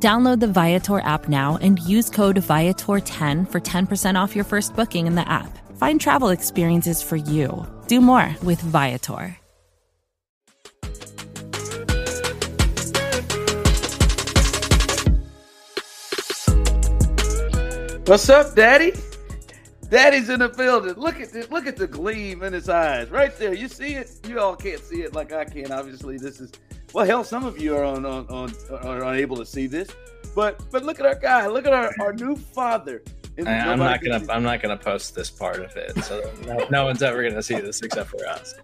Download the Viator app now and use code Viator10 for 10% off your first booking in the app. Find travel experiences for you. Do more with Viator. What's up, Daddy? Daddy's in the building. Look at the look at the gleam in his eyes, right there. You see it? You all can't see it like I can. Obviously, this is well, hell, some of you are on, on, on are unable to see this, but but look at our guy. Look at our, our new father. I, am not gonna I'm not gonna post this part of it, so no, no one's ever gonna see this except for us.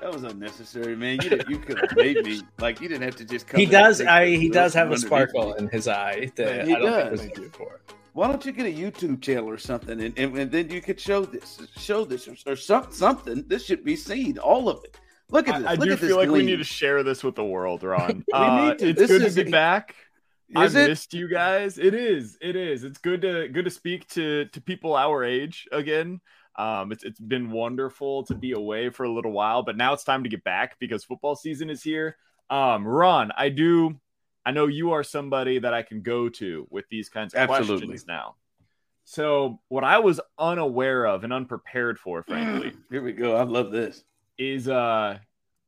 That was unnecessary, man. You you could have made me like you didn't have to just. Come. He does. I he does have a sparkle in his eye that he I don't does. think was for. Why don't you get a YouTube channel or something, and, and, and then you could show this, show this, or, or some, something. This should be seen, all of it. Look at this. I, I Look do feel like gleam. we need to share this with the world, Ron. uh, it's this good is, to be back. I it? missed you guys. It is. It is. It's good to good to speak to to people our age again. Um, it's it's been wonderful to be away for a little while, but now it's time to get back because football season is here. Um, Ron, I do. I know you are somebody that I can go to with these kinds of Absolutely. questions now. So, what I was unaware of and unprepared for, frankly, here we go. I love this is uh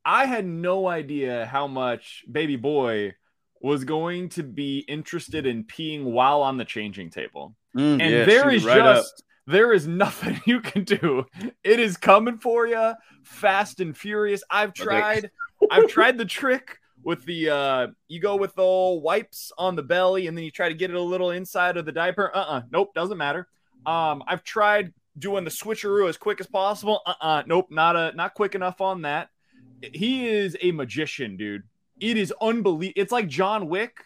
I had no idea how much baby boy was going to be interested in peeing while on the changing table. Mm, and yeah, there is right just up. there is nothing you can do. It is coming for you fast and furious. I've tried I've tried the trick with the uh you go with the old wipes on the belly and then you try to get it a little inside of the diaper. Uh-uh. Nope, doesn't matter. Um I've tried doing the switcheroo as quick as possible. Uh uh-uh, uh nope, not a not quick enough on that. He is a magician, dude. It is unbelievable. It's like John Wick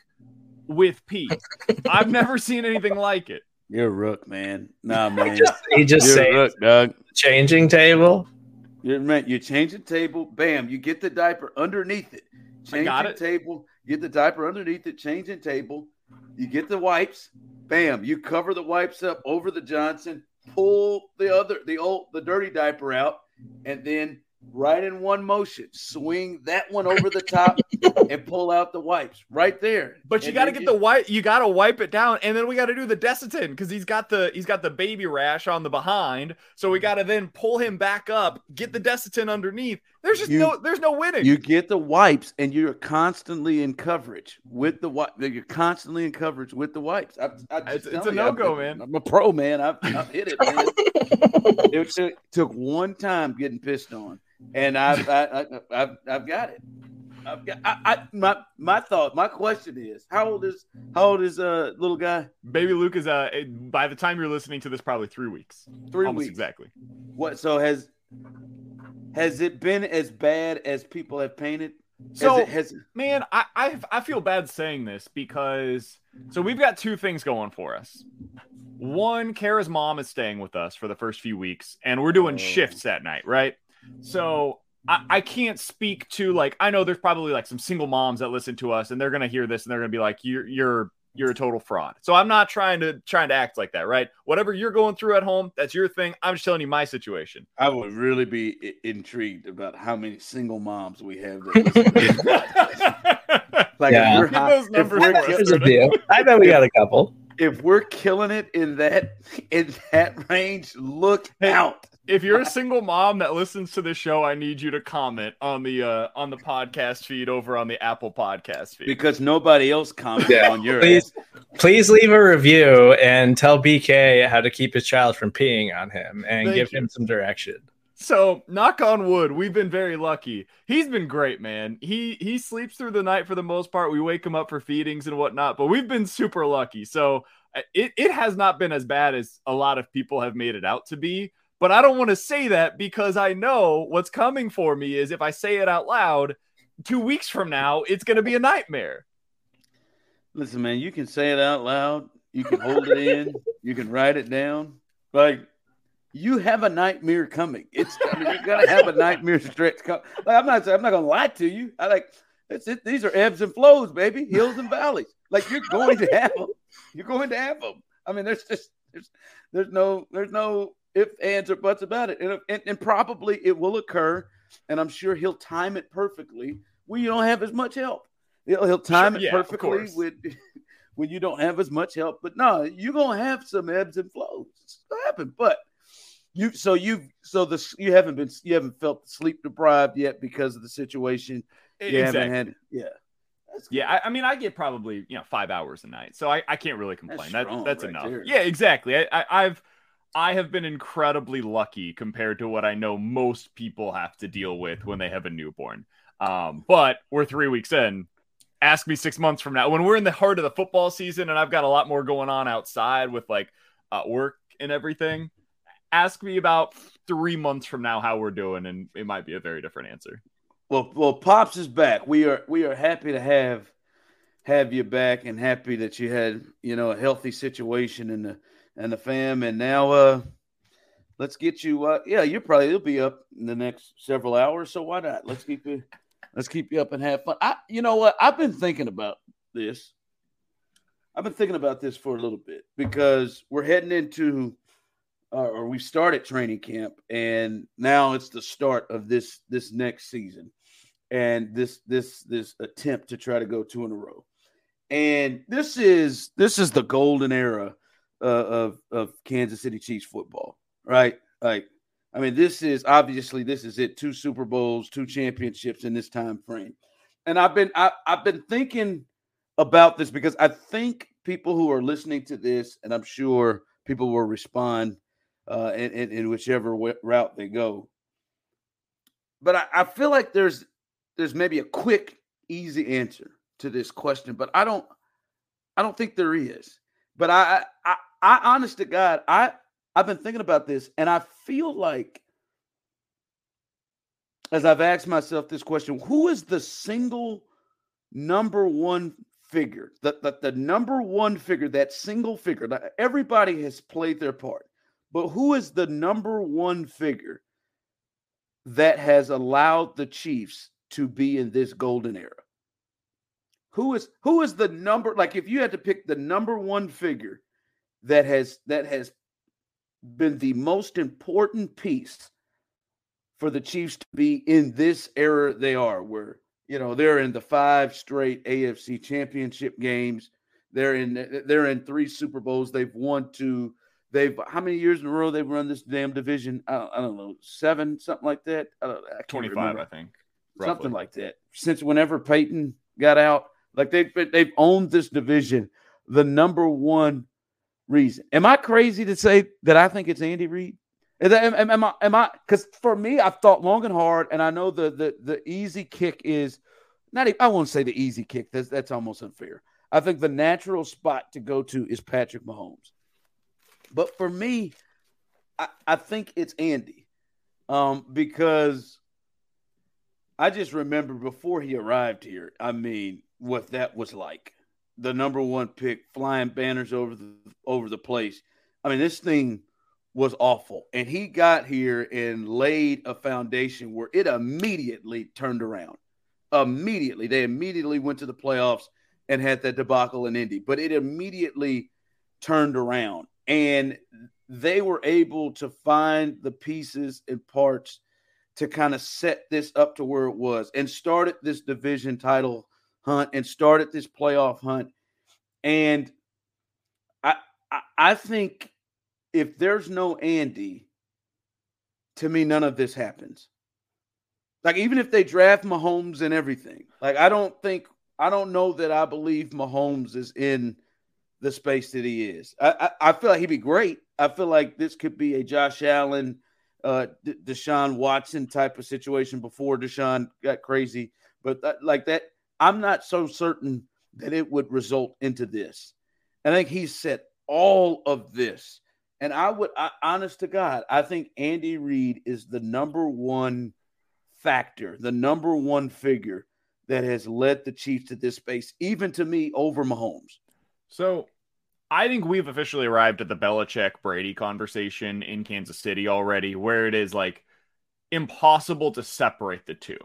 with Pete. I've never seen anything like it. You're a rook, man. Nah, man. he just, he just You're rook, Doug. Changing table. You're man. You change the table. Bam. You get the diaper underneath it. Change the table. Get the diaper underneath it. Changing table. You get the wipes. Bam. You cover the wipes up over the Johnson pull the other the old the dirty diaper out, and then right in one motion, swing that one over the top and pull out the wipes right there. But you got to get you... the wipe. You got to wipe it down, and then we got to do the Desitin because he's got the he's got the baby rash on the behind. So we mm-hmm. got to then pull him back up, get the Desitin underneath. There's just you, no there's no winning. You get the wipes, and you're constantly in coverage with the wipe. You're constantly in coverage with the wipes. I, I it's, it's a no go, man. I'm a pro, man. I've, I've hit it, man. it took, took one time getting pissed on and I've I, have I've got it. I've got I, I, my my thought. My question is, how old is how old is uh little guy? Baby Luke is uh by the time you're listening to this, probably three weeks. Three Almost weeks exactly. What? So has has it been as bad as people have painted? So, has it, has man, I, I I feel bad saying this because so we've got two things going for us. One, Kara's mom is staying with us for the first few weeks, and we're doing oh. shifts that night, right? So I, I can't speak to like I know there's probably like some single moms that listen to us and they're gonna hear this and they're gonna be like, You're you're you're a total fraud. So I'm not trying to trying to act like that, right? Whatever you're going through at home, that's your thing. I'm just telling you my situation. I would really be I- intrigued about how many single moms we have. like yeah. if we're, if we're I bet we got a couple. If we're killing it in that in that range, look out if you're a single mom that listens to this show, I need you to comment on the uh, on the podcast feed over on the Apple Podcast feed because nobody else commented yeah. on yours. Please, please leave a review and tell BK how to keep his child from peeing on him and Thank give you. him some direction. So, knock on wood, we've been very lucky. He's been great, man. He he sleeps through the night for the most part. We wake him up for feedings and whatnot, but we've been super lucky. So, it, it has not been as bad as a lot of people have made it out to be but I don't want to say that because I know what's coming for me is if I say it out loud, two weeks from now, it's going to be a nightmare. Listen, man, you can say it out loud. You can hold it in. You can write it down. Like you have a nightmare coming. It's I mean, you're gonna have a nightmare stretch. Come. Like I'm not. I'm not gonna lie to you. I like. It's it. These are ebbs and flows, baby. Hills and valleys. Like you're going to have them. You're going to have them. I mean, there's just there's there's no there's no if ands or buts about it, and, and, and probably it will occur, and I'm sure he'll time it perfectly when you don't have as much help. He'll, he'll time sure, it yeah, perfectly with when you don't have as much help. But no, you're gonna have some ebbs and flows. It's gonna happen, but you so you so the you haven't been you haven't felt sleep deprived yet because of the situation. You exactly. haven't had yeah. Yeah, I, I, mean, I get probably you know five hours a night, so I, I can't really complain. That's, that, that's right enough. There. Yeah, exactly. I, I, I've I have been incredibly lucky compared to what I know most people have to deal with when they have a newborn. Um, but we're three weeks in. Ask me six months from now when we're in the heart of the football season and I've got a lot more going on outside with like uh, work and everything ask me about three months from now how we're doing, and it might be a very different answer. Well, well, pops is back. We are we are happy to have have you back, and happy that you had you know a healthy situation in the and the fam, and now uh let's get you uh yeah you're probably you'll be up in the next several hours so why not? Let's keep you let's keep you up and have fun. I you know what? I've been thinking about this. I've been thinking about this for a little bit because we're heading into uh, or we started training camp, and now it's the start of this this next season, and this this this attempt to try to go two in a row, and this is this is the golden era uh, of of Kansas City Chiefs football, right? Like, I mean, this is obviously this is it: two Super Bowls, two championships in this time frame, and I've been I, I've been thinking about this because I think people who are listening to this, and I'm sure people will respond uh, in, in, in whichever route they go. But I, I feel like there's there's maybe a quick, easy answer to this question, but I don't I don't think there is. But I I, I honest to God, I I've been thinking about this, and I feel like as I've asked myself this question, who is the single number one figure, the, the, the number one figure, that single figure? Everybody has played their part. But who is the number one figure that has allowed the Chiefs to be in this golden era? Who is who is the number like if you had to pick the number one figure that has that has been the most important piece for the Chiefs to be in this era they are where you know they're in the five straight AFC championship games they're in they're in three Super Bowls they've won two They've how many years in a row they've run this damn division? I don't, I don't know, seven, something like that. I don't, I Twenty five, I think, roughly. something like that. Since whenever Peyton got out, like they've they've owned this division. The number one reason. Am I crazy to say that I think it's Andy Reid? Am, am, am I? Am I? Because for me, I've thought long and hard, and I know the the the easy kick is not. I won't say the easy kick. That's that's almost unfair. I think the natural spot to go to is Patrick Mahomes. But for me, I, I think it's Andy. Um, because I just remember before he arrived here, I mean, what that was like. The number one pick, flying banners over the over the place. I mean, this thing was awful. And he got here and laid a foundation where it immediately turned around. Immediately. They immediately went to the playoffs and had that debacle in Indy, but it immediately turned around and they were able to find the pieces and parts to kind of set this up to where it was and started this division title hunt and started this playoff hunt and I, I I, think if there's no Andy, to me, none of this happens. Like, even if they draft Mahomes and everything, like, I don't think, I don't know that I believe Mahomes is in the space that he is. I, I, I, feel like he'd be great. I feel like this could be a Josh Allen, uh, D- Deshaun Watson type of situation before Deshaun got crazy. But that, like that, I'm not so certain that it would result into this. I think he set all of this. And I would, I, honest to God, I think Andy Reid is the number one factor, the number one figure that has led the Chiefs to this space, even to me over Mahomes. So I think we've officially arrived at the Belichick Brady conversation in Kansas City already, where it is like impossible to separate the two.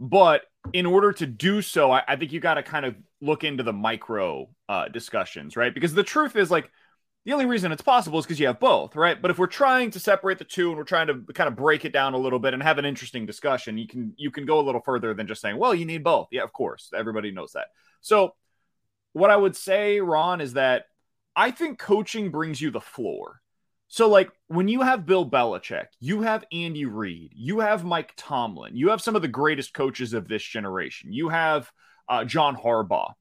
But in order to do so, I, I think you got to kind of look into the micro uh, discussions, right? Because the truth is, like, the only reason it's possible is because you have both, right? But if we're trying to separate the two and we're trying to kind of break it down a little bit and have an interesting discussion, you can you can go a little further than just saying, "Well, you need both." Yeah, of course, everybody knows that. So, what I would say, Ron, is that I think coaching brings you the floor. So, like when you have Bill Belichick, you have Andy Reid, you have Mike Tomlin, you have some of the greatest coaches of this generation, you have uh, John Harbaugh.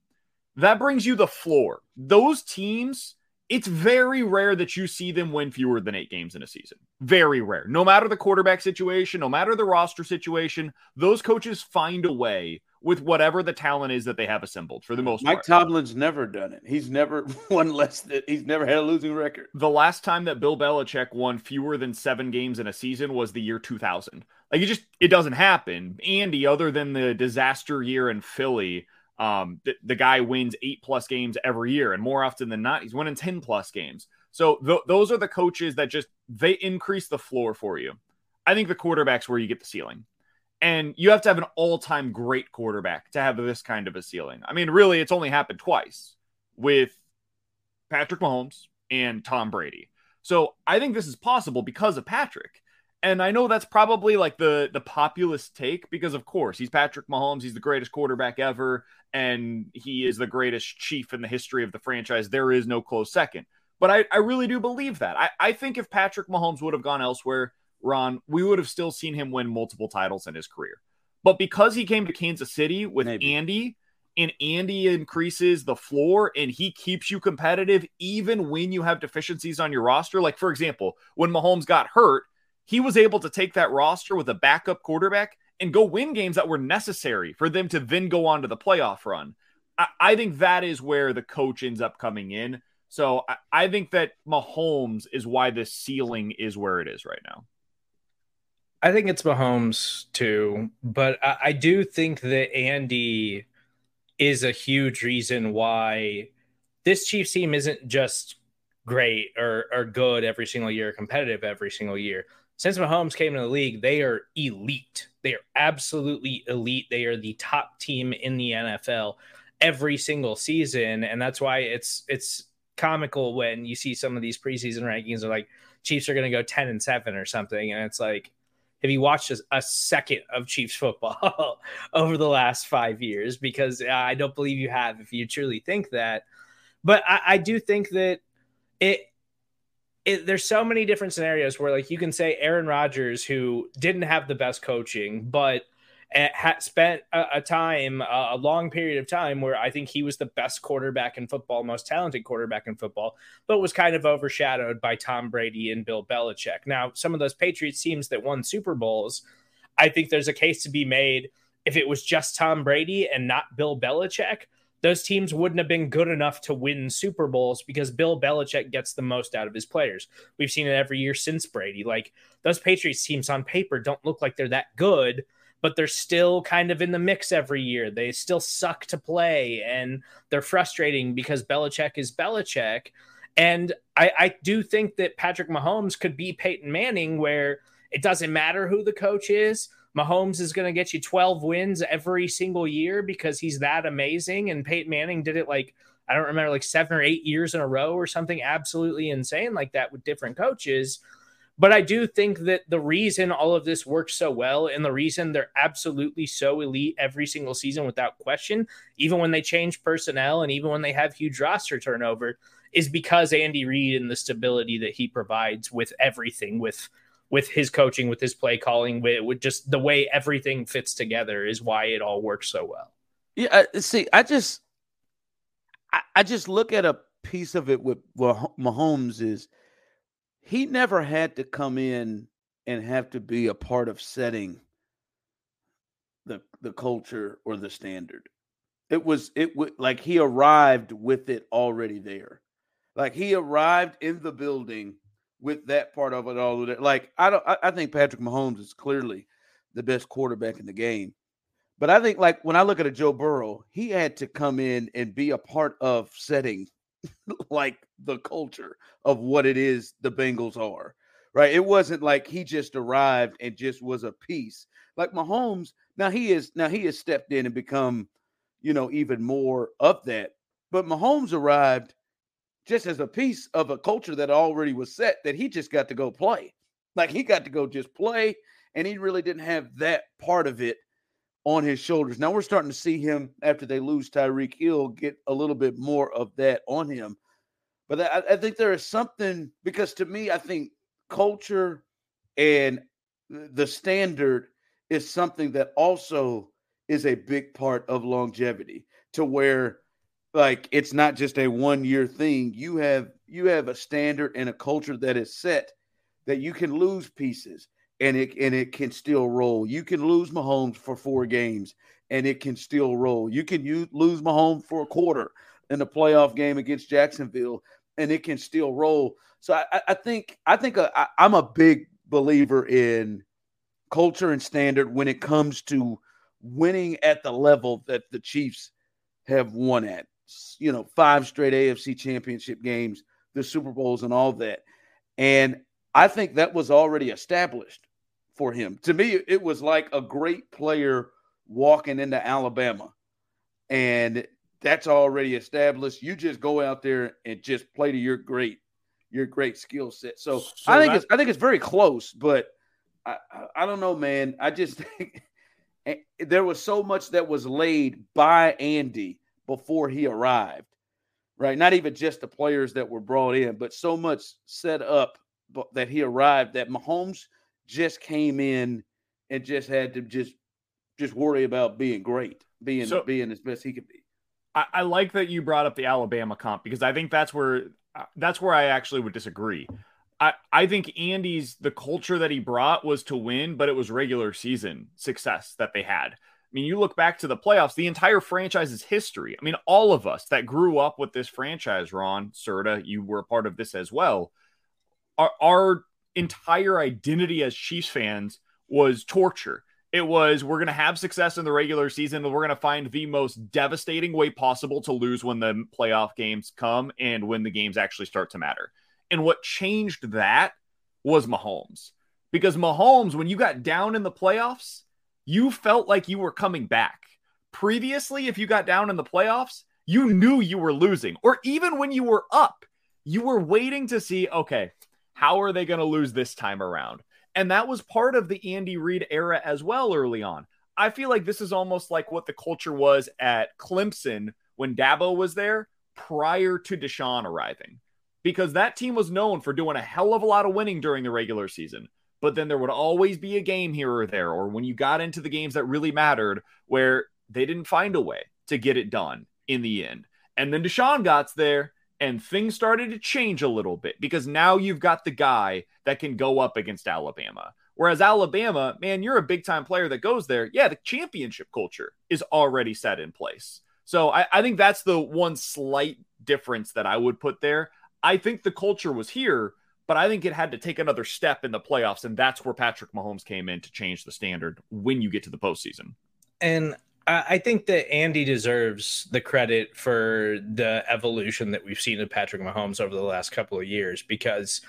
That brings you the floor. Those teams, it's very rare that you see them win fewer than eight games in a season. Very rare. No matter the quarterback situation, no matter the roster situation, those coaches find a way with whatever the talent is that they have assembled for the most Mike part. Mike Tomlin's never done it. He's never won less than he's never had a losing record. The last time that Bill Belichick won fewer than seven games in a season was the year 2000. Like it just it doesn't happen. Andy, other than the disaster year in Philly, um, the, the guy wins eight plus games every year, and more often than not, he's winning 10 plus games. So th- those are the coaches that just they increase the floor for you. I think the quarterback's where you get the ceiling. And you have to have an all time great quarterback to have this kind of a ceiling. I mean, really, it's only happened twice with Patrick Mahomes and Tom Brady. So I think this is possible because of Patrick. And I know that's probably like the the populist take because of course he's Patrick Mahomes, he's the greatest quarterback ever, and he is the greatest chief in the history of the franchise. There is no close second. But I, I really do believe that. I, I think if Patrick Mahomes would have gone elsewhere, Ron, we would have still seen him win multiple titles in his career. But because he came to Kansas City with Maybe. Andy, and Andy increases the floor and he keeps you competitive even when you have deficiencies on your roster. Like, for example, when Mahomes got hurt, he was able to take that roster with a backup quarterback and go win games that were necessary for them to then go on to the playoff run. I, I think that is where the coach ends up coming in. So I, I think that Mahomes is why the ceiling is where it is right now. I think it's Mahomes too, but I, I do think that Andy is a huge reason why this Chiefs team isn't just great or, or good every single year, competitive every single year. Since Mahomes came in the league, they are elite. They are absolutely elite. They are the top team in the NFL every single season, and that's why it's it's comical when you see some of these preseason rankings are like Chiefs are going to go ten and seven or something, and it's like have you watched a, a second of Chiefs football over the last five years? Because uh, I don't believe you have if you truly think that. But I, I do think that it, it, there's so many different scenarios where like you can say Aaron Rodgers, who didn't have the best coaching, but – had spent a, a time, a, a long period of time, where I think he was the best quarterback in football, most talented quarterback in football, but was kind of overshadowed by Tom Brady and Bill Belichick. Now, some of those Patriots teams that won Super Bowls, I think there's a case to be made. If it was just Tom Brady and not Bill Belichick, those teams wouldn't have been good enough to win Super Bowls because Bill Belichick gets the most out of his players. We've seen it every year since Brady. Like those Patriots teams on paper don't look like they're that good but they're still kind of in the mix every year. They still suck to play and they're frustrating because Belichick is Belichick. And I, I do think that Patrick Mahomes could be Peyton Manning, where it doesn't matter who the coach is. Mahomes is going to get you 12 wins every single year because he's that amazing. And Peyton Manning did it like, I don't remember, like seven or eight years in a row or something absolutely insane like that with different coaches. But I do think that the reason all of this works so well and the reason they're absolutely so elite every single season without question, even when they change personnel and even when they have huge roster turnover, is because Andy Reid and the stability that he provides with everything, with with his coaching, with his play calling, with, with just the way everything fits together is why it all works so well. Yeah, uh, see, I just I, I just look at a piece of it with what Mahomes is – he never had to come in and have to be a part of setting the the culture or the standard. It was it like he arrived with it already there. Like he arrived in the building with that part of it all. Like I don't I, I think Patrick Mahomes is clearly the best quarterback in the game. But I think like when I look at a Joe Burrow, he had to come in and be a part of setting like the culture of what it is the Bengals are. Right? It wasn't like he just arrived and just was a piece. Like Mahomes, now he is now he has stepped in and become, you know, even more of that. But Mahomes arrived just as a piece of a culture that already was set that he just got to go play. Like he got to go just play, and he really didn't have that part of it on his shoulders. Now we're starting to see him after they lose Tyreek Hill get a little bit more of that on him. But I, I think there is something because to me, I think culture and the standard is something that also is a big part of longevity to where like it's not just a one year thing you have you have a standard and a culture that is set that you can lose pieces and it and it can still roll. You can lose Mahomes for four games and it can still roll. You can use, lose Mahomes for a quarter in the playoff game against Jacksonville and it can still roll. So I, I think I think uh, I, I'm a big believer in culture and standard when it comes to winning at the level that the Chiefs have won at. You know, five straight AFC championship games, the Super Bowls, and all that. And I think that was already established for him. To me, it was like a great player walking into Alabama. And that's already established. You just go out there and just play to your great your great skill set. So, so I think it's I think it's very close, but I, I, I don't know, man. I just think eh, there was so much that was laid by Andy before he arrived. Right? Not even just the players that were brought in, but so much set up that he arrived that Mahomes just came in and just had to just just worry about being great, being so, being as best he could be. I, I like that you brought up the Alabama comp because I think that's where uh, that's where I actually would disagree. I, I think Andy's the culture that he brought was to win, but it was regular season success that they had. I mean, you look back to the playoffs, the entire franchise's history. I mean, all of us that grew up with this franchise, Ron, Serda, you were a part of this as well our, our entire identity as Chiefs fans was torture. It was we're going to have success in the regular season and we're going to find the most devastating way possible to lose when the playoff games come and when the games actually start to matter. And what changed that was Mahomes. Because Mahomes, when you got down in the playoffs, you felt like you were coming back. Previously, if you got down in the playoffs, you knew you were losing. Or even when you were up, you were waiting to see, okay, how are they going to lose this time around? And that was part of the Andy Reid era as well early on. I feel like this is almost like what the culture was at Clemson when Dabo was there prior to Deshaun arriving. Because that team was known for doing a hell of a lot of winning during the regular season. But then there would always be a game here or there, or when you got into the games that really mattered, where they didn't find a way to get it done in the end. And then Deshaun got there and things started to change a little bit because now you've got the guy that can go up against Alabama. Whereas Alabama, man, you're a big time player that goes there. Yeah, the championship culture is already set in place. So I, I think that's the one slight difference that I would put there. I think the culture was here, but I think it had to take another step in the playoffs. And that's where Patrick Mahomes came in to change the standard when you get to the postseason. And I think that Andy deserves the credit for the evolution that we've seen of Patrick Mahomes over the last couple of years because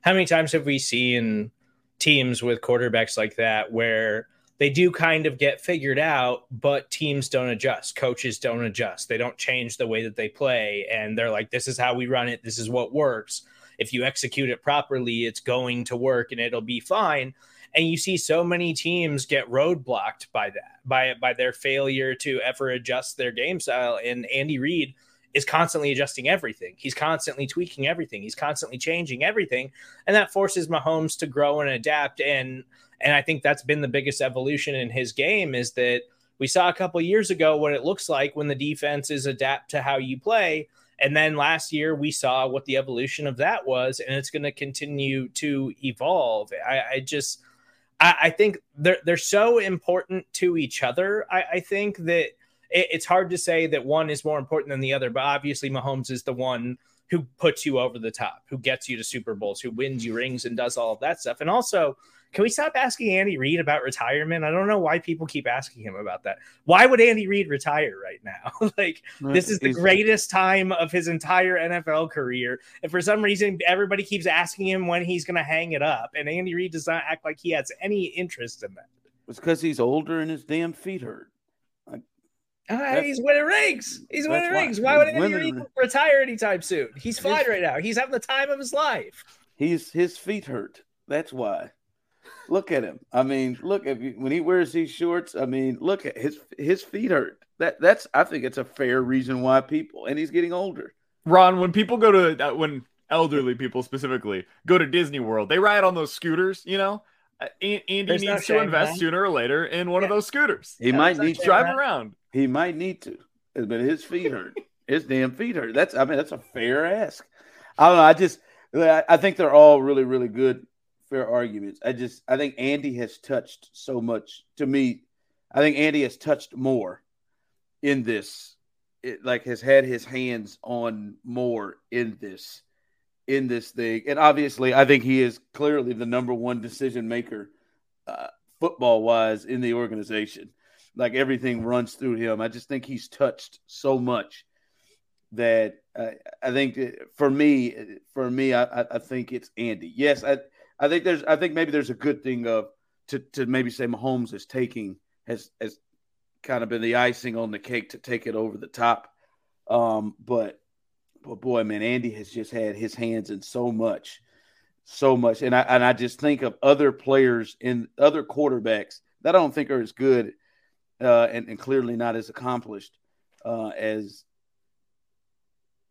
how many times have we seen teams with quarterbacks like that where they do kind of get figured out, but teams don't adjust, coaches don't adjust, they don't change the way that they play, and they're like, this is how we run it, this is what works. If you execute it properly, it's going to work and it'll be fine and you see so many teams get roadblocked by that by by their failure to ever adjust their game style and Andy Reid is constantly adjusting everything. He's constantly tweaking everything. He's constantly changing everything, and that forces Mahomes to grow and adapt. and And I think that's been the biggest evolution in his game is that we saw a couple years ago what it looks like when the defenses adapt to how you play. And then last year we saw what the evolution of that was, and it's going to continue to evolve. I, I just I, I think they're they're so important to each other. I, I think that it, it's hard to say that one is more important than the other, but obviously Mahomes is the one who puts you over the top, who gets you to Super Bowls, who wins you rings and does all of that stuff. And also, can we stop asking Andy Reid about retirement? I don't know why people keep asking him about that. Why would Andy Reid retire right now? like this is the greatest time of his entire NFL career, and for some reason, everybody keeps asking him when he's going to hang it up, and Andy Reid does not act like he has any interest in that. It's because he's older and his damn feet hurt. Uh, he's winning rings. He's winning rings. Why, why would Andy Reid retire anytime soon? He's fine right now. He's having the time of his life. He's his feet hurt. That's why. Look at him. I mean, look at when he wears these shorts. I mean, look at his his feet hurt. That that's I think it's a fair reason why people and he's getting older. Ron, when people go to uh, when elderly people specifically go to Disney World, they ride on those scooters. You know, uh, Andy There's needs no to invest sooner or later in one yeah. of those scooters. He might need to drive around. He might need to, but his feet hurt. his damn feet hurt. That's I mean that's a fair ask. I don't know. I just I think they're all really really good fair arguments. I just I think Andy has touched so much to me. I think Andy has touched more in this. It like has had his hands on more in this in this thing. And obviously, I think he is clearly the number one decision maker uh, football wise in the organization. Like everything runs through him. I just think he's touched so much that uh, I think for me, for me, I, I think it's Andy. Yes, I, I think there's I think maybe there's a good thing of to to maybe say Mahomes is taking has has kind of been the icing on the cake to take it over the top. Um, but but boy, man, Andy has just had his hands in so much, so much, and I and I just think of other players in other quarterbacks that I don't think are as good, uh, and, and clearly not as accomplished uh, as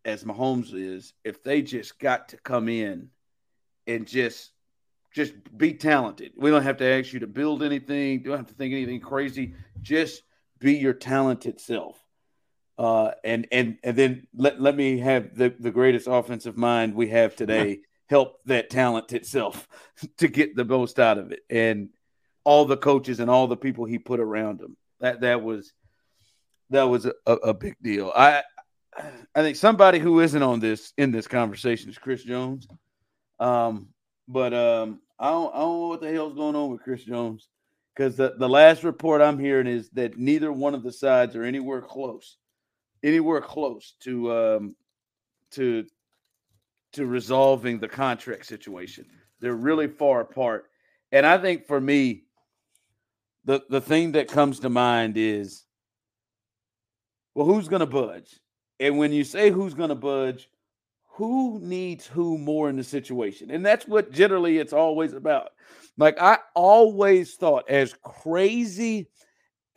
as Mahomes is. If they just got to come in and just just be talented. We don't have to ask you to build anything. Don't have to think anything crazy. Just be your talented self. Uh, and and and then let, let me have the, the greatest offensive mind we have today help that talent itself to get the most out of it. And all the coaches and all the people he put around him. That that was that was a, a big deal. I I think somebody who isn't on this in this conversation is Chris Jones. Um, but um, I don't, I don't know what the hell's going on with Chris Jones because the, the last report I'm hearing is that neither one of the sides are anywhere close, anywhere close to um, to to resolving the contract situation. They're really far apart, and I think for me, the the thing that comes to mind is, well, who's going to budge? And when you say who's going to budge, who needs who more in the situation. And that's what generally it's always about. Like I always thought, as crazy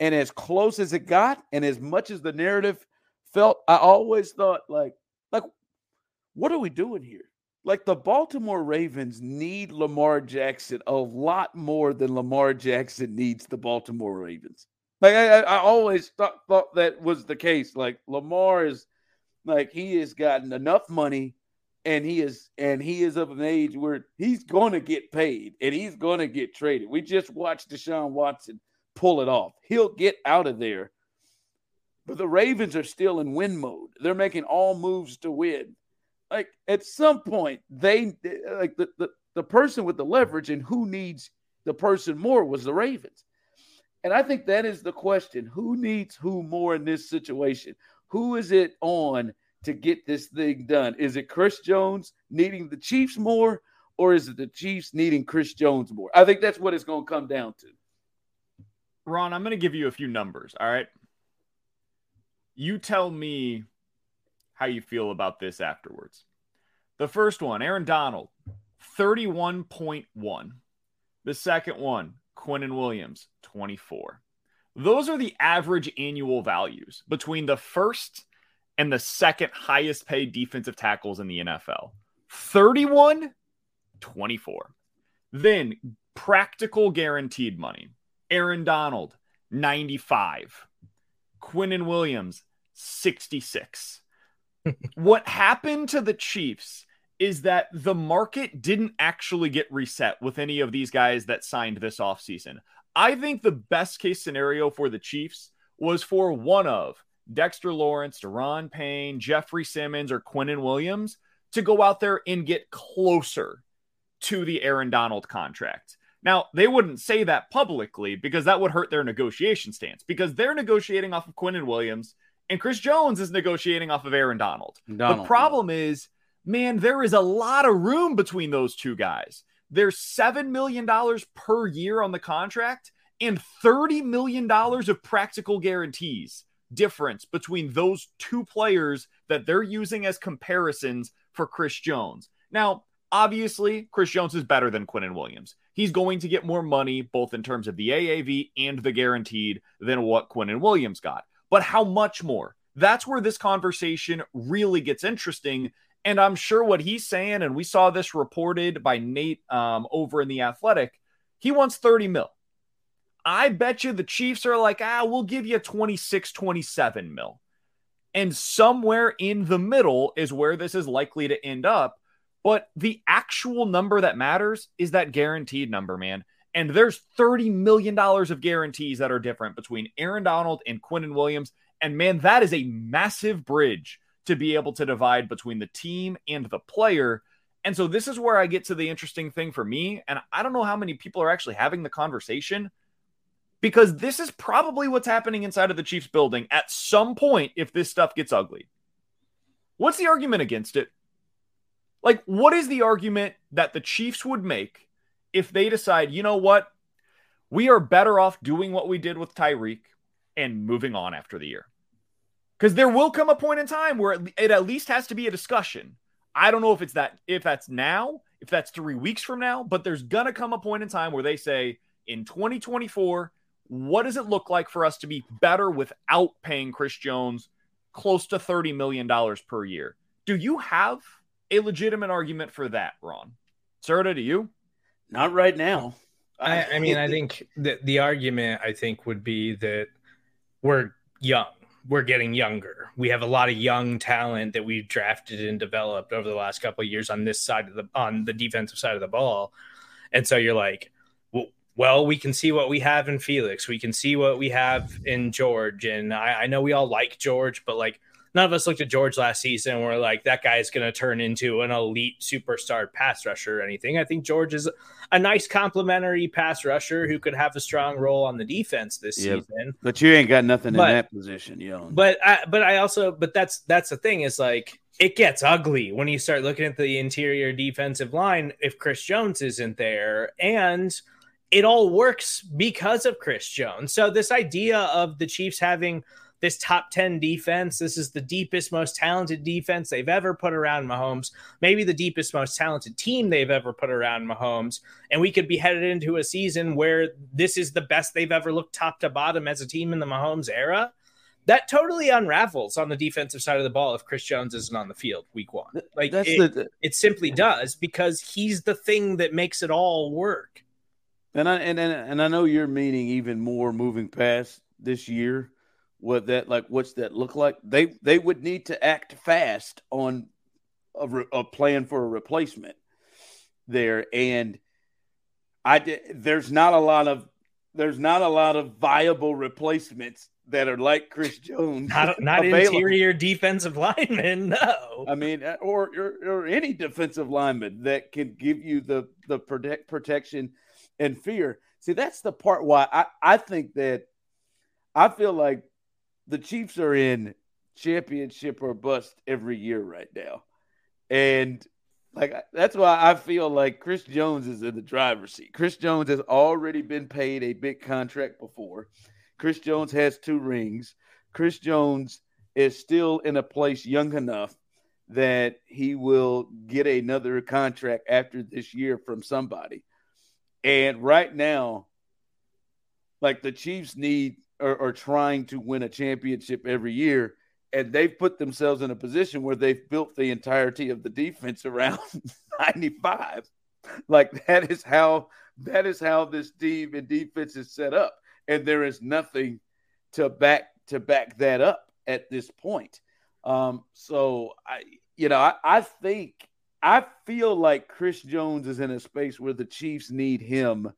and as close as it got, and as much as the narrative felt, I always thought, like, like, what are we doing here? Like the Baltimore Ravens need Lamar Jackson a lot more than Lamar Jackson needs the Baltimore Ravens. Like I, I always thought, thought that was the case. Like Lamar is like he has gotten enough money and he is and he is of an age where he's going to get paid and he's going to get traded. We just watched Deshaun Watson pull it off. He'll get out of there. But the Ravens are still in win mode. They're making all moves to win. Like at some point, they like the, the, the person with the leverage and who needs the person more was the Ravens. And I think that is the question. Who needs who more in this situation? Who is it on to get this thing done? Is it Chris Jones needing the Chiefs more, or is it the Chiefs needing Chris Jones more? I think that's what it's going to come down to. Ron, I'm going to give you a few numbers. All right. You tell me how you feel about this afterwards. The first one, Aaron Donald, 31.1. The second one, Quinnen Williams, 24. Those are the average annual values between the first and the second highest paid defensive tackles in the NFL 31, 24. Then practical guaranteed money. Aaron Donald, 95. Quinnen Williams, 66. what happened to the Chiefs is that the market didn't actually get reset with any of these guys that signed this offseason. I think the best case scenario for the Chiefs was for one of Dexter Lawrence, Daron Payne, Jeffrey Simmons, or Quinnen Williams to go out there and get closer to the Aaron Donald contract. Now, they wouldn't say that publicly because that would hurt their negotiation stance because they're negotiating off of Quinnen Williams and Chris Jones is negotiating off of Aaron Donald. Donald. The problem is, man, there is a lot of room between those two guys. There's $7 million per year on the contract and $30 million of practical guarantees difference between those two players that they're using as comparisons for Chris Jones. Now, obviously, Chris Jones is better than Quinnen Williams. He's going to get more money, both in terms of the AAV and the guaranteed, than what Quinnen Williams got. But how much more? That's where this conversation really gets interesting. And I'm sure what he's saying, and we saw this reported by Nate um, over in The Athletic, he wants 30 mil. I bet you the Chiefs are like, ah, we'll give you 26, 27 mil. And somewhere in the middle is where this is likely to end up. But the actual number that matters is that guaranteed number, man. And there's $30 million of guarantees that are different between Aaron Donald and Quinnen Williams. And man, that is a massive bridge to be able to divide between the team and the player. And so this is where I get to the interesting thing for me. And I don't know how many people are actually having the conversation because this is probably what's happening inside of the Chiefs building at some point if this stuff gets ugly. What's the argument against it? Like, what is the argument that the Chiefs would make if they decide, you know what? We are better off doing what we did with Tyreek and moving on after the year. Because there will come a point in time where it at least has to be a discussion. I don't know if it's that, if that's now, if that's three weeks from now, but there's gonna come a point in time where they say in 2024, what does it look like for us to be better without paying Chris Jones close to $30 million per year? Do you have a legitimate argument for that, Ron? Serda, do you? Not right now. I, I mean, I think the, the argument I think would be that we're young. We're getting younger. We have a lot of young talent that we've drafted and developed over the last couple of years on this side of the on the defensive side of the ball. And so you're like, well, we can see what we have in Felix. We can see what we have in George. And I, I know we all like George, but like none of us looked at George last season and we're like, that guy is going to turn into an elite superstar pass rusher or anything. I think George is a nice complementary pass rusher who could have a strong role on the defense this yep. season. But you ain't got nothing but, in that position, you know. But I, but I also, but that's that's the thing is like it gets ugly when you start looking at the interior defensive line if Chris Jones isn't there and – it all works because of Chris Jones. So this idea of the Chiefs having this top 10 defense, this is the deepest, most talented defense they've ever put around Mahomes, maybe the deepest, most talented team they've ever put around Mahomes. And we could be headed into a season where this is the best they've ever looked top to bottom as a team in the Mahomes era. That totally unravels on the defensive side of the ball if Chris Jones isn't on the field week one. Like it, the, it simply does because he's the thing that makes it all work. And I and, and and I know you're meaning even more moving past this year. What that like? What's that look like? They they would need to act fast on a, a plan for a replacement there, and I there's not a lot of there's not a lot of viable replacements that are like Chris Jones. Not, not interior defensive linemen, no. I mean, uh, or, or, or any defensive lineman that can give you the the protect protection and fear. See, that's the part why I, I think that I feel like the Chiefs are in championship or bust every year right now. And like that's why I feel like Chris Jones is in the driver's seat. Chris Jones has already been paid a big contract before. Chris Jones has two rings. Chris Jones is still in a place young enough that he will get another contract after this year from somebody. And right now, like the Chiefs need or are trying to win a championship every year, and they've put themselves in a position where they've built the entirety of the defense around 95. Like that is how that is how this team and defense is set up. And there is nothing to back to back that up at this point. Um, so I you know, I, I think I feel like Chris Jones is in a space where the Chiefs need him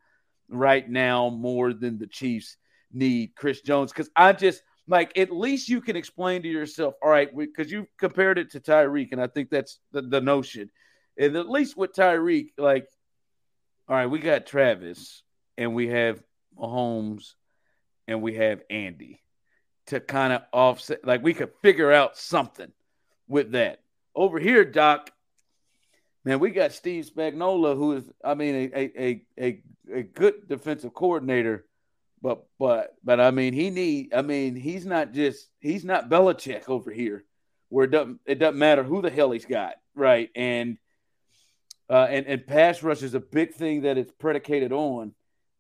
right now more than the Chiefs need Chris Jones because I just like at least you can explain to yourself, all right, because you compared it to Tyreek, and I think that's the, the notion. And at least with Tyreek, like, all right, we got Travis and we have Mahomes and we have Andy to kind of offset. Like we could figure out something with that. Over here, Doc, man, we got Steve Spagnuolo, who is, I mean, a a a, a good defensive coordinator, but but but I mean, he need. I mean, he's not just he's not Belichick over here, where it doesn't it doesn't matter who the hell he's got, right? And uh, and and pass rush is a big thing that it's predicated on.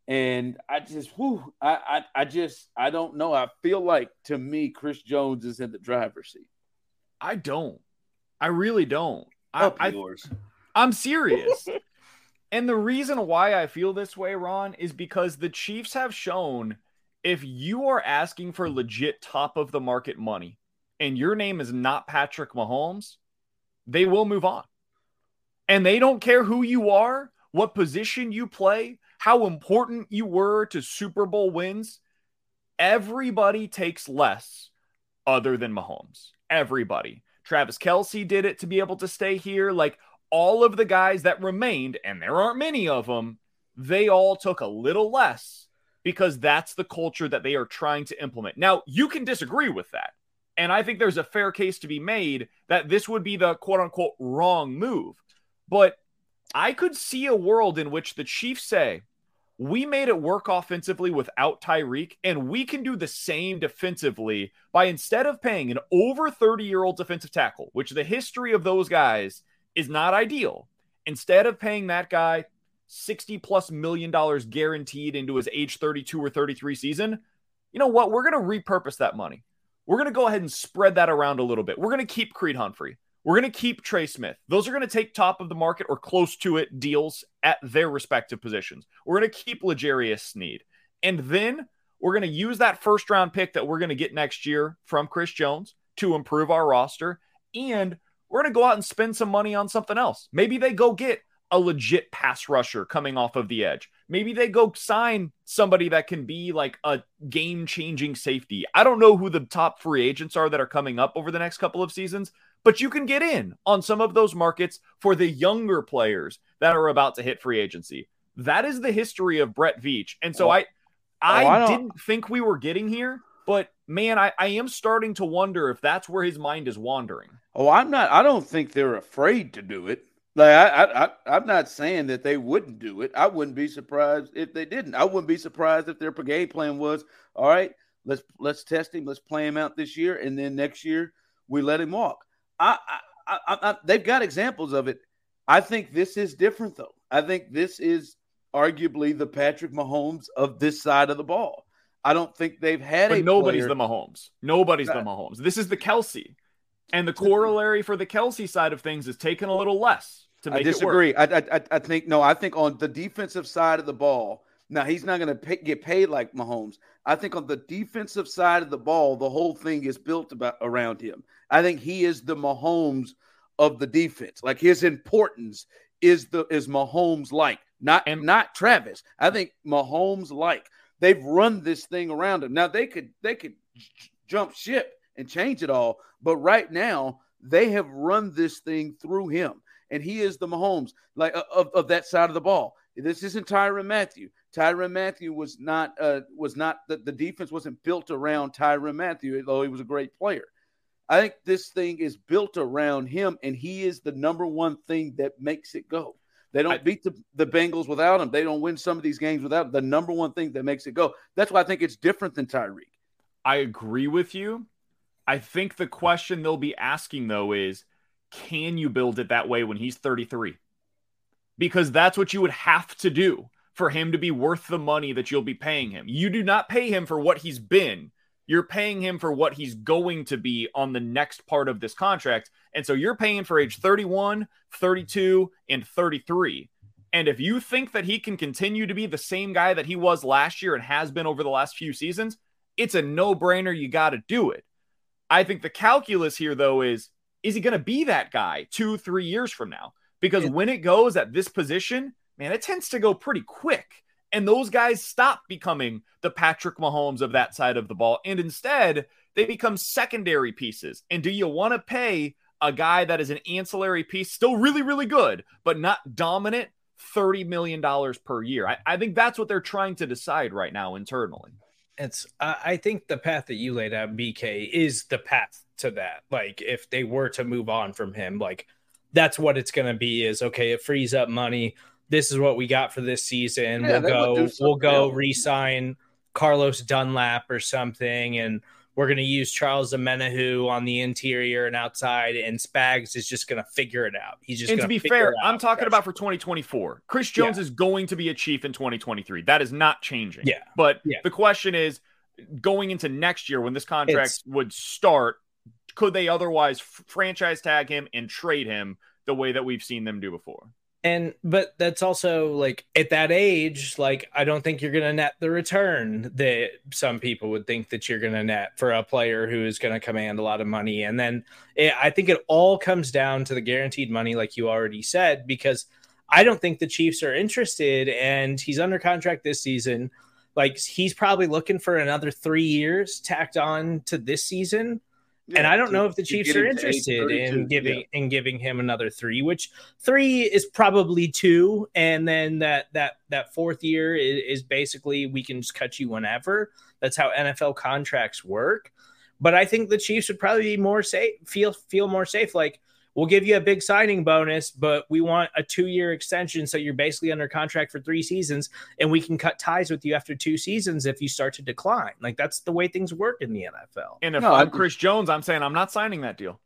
And I just, whew, I, I, I just, I don't know. I feel like to me, Chris Jones is in the driver's seat. I don't. I really don't. Up I, yours. I, I'm serious. and the reason why I feel this way, Ron, is because the Chiefs have shown if you are asking for legit top of the market money and your name is not Patrick Mahomes, they will move on. And they don't care who you are, what position you play, how important you were to Super Bowl wins, everybody takes less other than Mahomes. Everybody. Travis Kelce did it to be able to stay here. Like all of the guys that remained, and there aren't many of them, they all took a little less because that's the culture that they are trying to implement. Now, you can disagree with that. And I think there's a fair case to be made that this would be the quote unquote wrong move. But I could see a world in which the Chiefs say, we made it work offensively without Tyreek, and we can do the same defensively by instead of paying an over 30 year old defensive tackle, which the history of those guys is not ideal, instead of paying that guy 60 plus million dollars guaranteed into his age 32 or 33 season, you know what? We're going to repurpose that money. We're going to go ahead and spread that around a little bit. We're going to keep Creed Humphrey. We're going to keep Trey Smith. Those are going to take top of the market or close to it deals at their respective positions. We're going to keep L'Jarius Sneed. And then we're going to use that first round pick that we're going to get next year from Chris Jones to improve our roster. And we're going to go out and spend some money on something else. Maybe they go get a legit pass rusher coming off of the edge. Maybe they go sign somebody that can be like a game changing safety. I don't know who the top free agents are that are coming up over the next couple of seasons, but you can get in on some of those markets for the younger players that are about to hit free agency. That is the history of Brett Veach. And so oh, I I, oh, I didn't think we were getting here, but man, I, I am starting to wonder if that's where his mind is wandering. Oh, I'm not I don't think they're afraid to do it. Like I, I, I am not saying that they wouldn't do it. I wouldn't be surprised if they didn't. I wouldn't be surprised if their game plan was all right. Let's let's test him. Let's play him out this year, and then next year we let him walk. I, I, I, they've got examples of it. I think this is different, though. I think this is arguably the Patrick Mahomes of this side of the ball. I don't think they've had but a. Nobody's player. the Mahomes. Nobody's the Mahomes. This is the Kelce, and the corollary for the Kelce side of things is taking a little less to make I disagree. I, I, I think no. I think on the defensive side of the ball, now he's not going to get paid like Mahomes. I think on the defensive side of the ball, the whole thing is built about around him. I think he is the Mahomes of the defense. Like his importance is the is Mahomes like, not and not Travis. I think Mahomes like. They've run this thing around him. Now they could they could j- jump ship and change it all, but right now they have run this thing through him, and he is the Mahomes like of, of that side of the ball. This isn't Tyrann Mathieu. Tyrann Mathieu was not uh, was not the, the defense wasn't built around Tyrann Mathieu, though he was a great player. I think this thing is built around him, and he is the number one thing that makes it go. They don't I, beat the, the Bengals without him. They don't win some of these games without him. the number one thing that makes it go. That's why I think it's different than Tyreek. I agree with you. I think the question they'll be asking though is, can you build it that way when he's 33? Because that's what you would have to do for him to be worth the money that you'll be paying him. You do not pay him for what he's been. You're paying him for what he's going to be on the next part of this contract. And so you're paying for age 31, 32, and 33. And if you think that he can continue to be the same guy that he was last year and has been over the last few seasons, it's a no brainer. You got to do it. I think the calculus here, though, is is he going to be that guy two, three years from now? Because when it goes at this position, man, it tends to go pretty quick. And those guys stop becoming the Patrick Mahomes of that side of the ball. And instead, they become secondary pieces. And do you want to pay a guy that is an ancillary piece, still really, really good, but not dominant, $30 million per year? I, I think that's what they're trying to decide right now internally. It's, I think the path that you laid out, BK, is the path to that. Like, if they were to move on from him, like, that's what it's going to be is okay, it frees up money this is what we got for this season. Yeah, we'll go we'll go re-sign Carlos Dunlap or something and we're going to use Charles Omenihu on the interior and outside, and Spags is just going to figure it out. He's just. And to be fair, I'm talking about for 2024. Chris Jones yeah. is going to be a chief in 2023. That is not changing. Yeah. But yeah. the question is, going into next year when this contract it's, would start, could they otherwise f- franchise tag him and trade him the way that we've seen them do before? And but that's also like at that age, like I don't think you're gonna net the return that some people would think that you're gonna net for a player who is gonna command a lot of money. And then it, I think it all comes down to the guaranteed money, like you already said, because I don't think the Chiefs are interested, and he's under contract this season. Like he's probably looking for another three years tacked on to this season and I don't know if the Chiefs are interested in giving yeah. in giving him another three, which three is probably two, and then that that that fourth year is, is basically we can just cut you whenever. That's how NFL contracts work. But I think the Chiefs would probably be more safe, feel feel more safe. Like we'll give you a big signing bonus, but we want a two year extension. So you're basically under contract for three seasons, and we can cut ties with you after two seasons if you start to decline. Like that's the way things work in the NFL. And if no, I'm Chris Jones, I'm saying I'm not signing that deal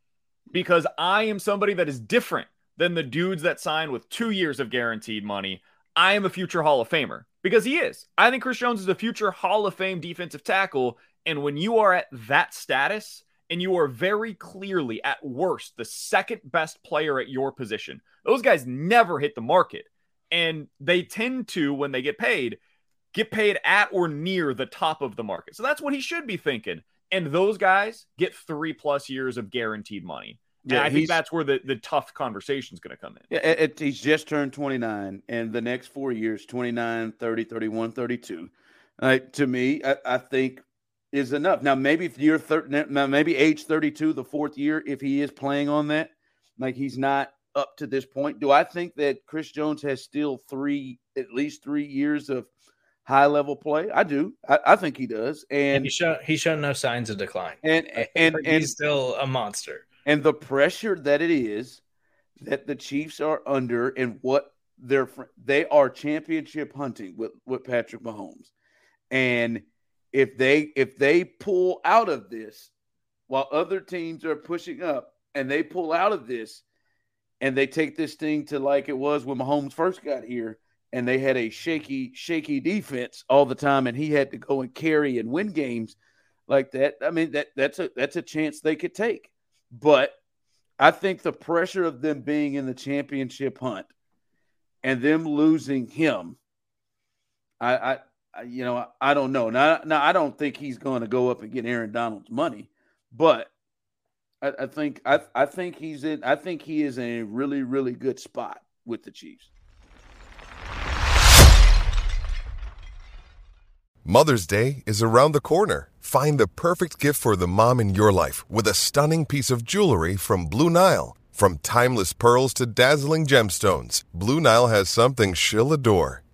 because I am somebody that is different than the dudes that sign with two years of guaranteed money. I am a future Hall of Famer because he is. I think Chris Jones is a future Hall of Fame defensive tackle. And when you are at that status, and you are very clearly, at worst, the second best player at your position. Those guys never hit the market. And they tend to, when they get paid, get paid at or near the top of the market. So that's what he should be thinking. And those guys get three plus years of guaranteed money. Yeah, and I think that's where the, the tough conversation is going to come in. Yeah, it, he's just turned 29, and the next four years 29, 30, 31, 32. Uh, to me, I, I think is enough. Now, maybe if you're thir- maybe age 32, the fourth year, if he is playing on that, like he's not up to this point. Do I think that Chris Jones has still three, at least three years of high level play? I do. I, I think he does. And, and he's shown he's shown no signs of decline. And and, and he's still a monster. And the pressure that it is that the Chiefs are under and what they're they are championship hunting with with Patrick Mahomes. And if they if they pull out of this while other teams are pushing up and they pull out of this and they take this thing to like it was when Mahomes first got here and they had a shaky shaky defense all the time and he had to go and carry and win games like that I mean that that's a that's a chance they could take. But I think the pressure of them being in the championship hunt and them losing him I, I you know, I don't know. Now, now I don't think he's going to go up and get Aaron Donald's money, but I, I, think I, I think he's in. I think he is in a really really good spot with the Chiefs. Mother's Day is around the corner. Find the perfect gift for the mom in your life with a stunning piece of jewelry from Blue Nile. From timeless pearls to dazzling gemstones, Blue Nile has something she'll adore.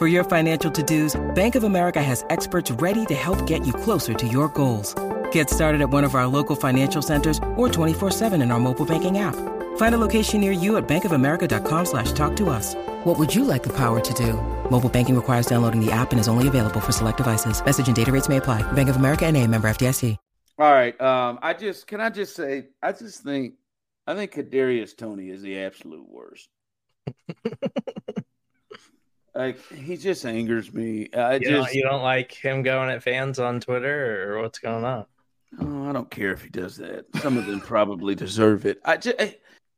For your financial to-dos, Bank of America has experts ready to help get you closer to your goals. Get started at one of our local financial centers or 24-7 in our mobile banking app. Find a location near you at bankofamerica.com slash talk to us. What would you like the power to do? Mobile banking requires downloading the app and is only available for select devices. Message and data rates may apply. Bank of America and a member FDIC. All right. Um, I just, can I just say, I just think, I think Kadarius Toney is the absolute worst. Like he just angers me. I you just don't, you don't like him going at fans on Twitter or what's going on? Oh, I don't care if he does that. Some of them probably deserve it. I just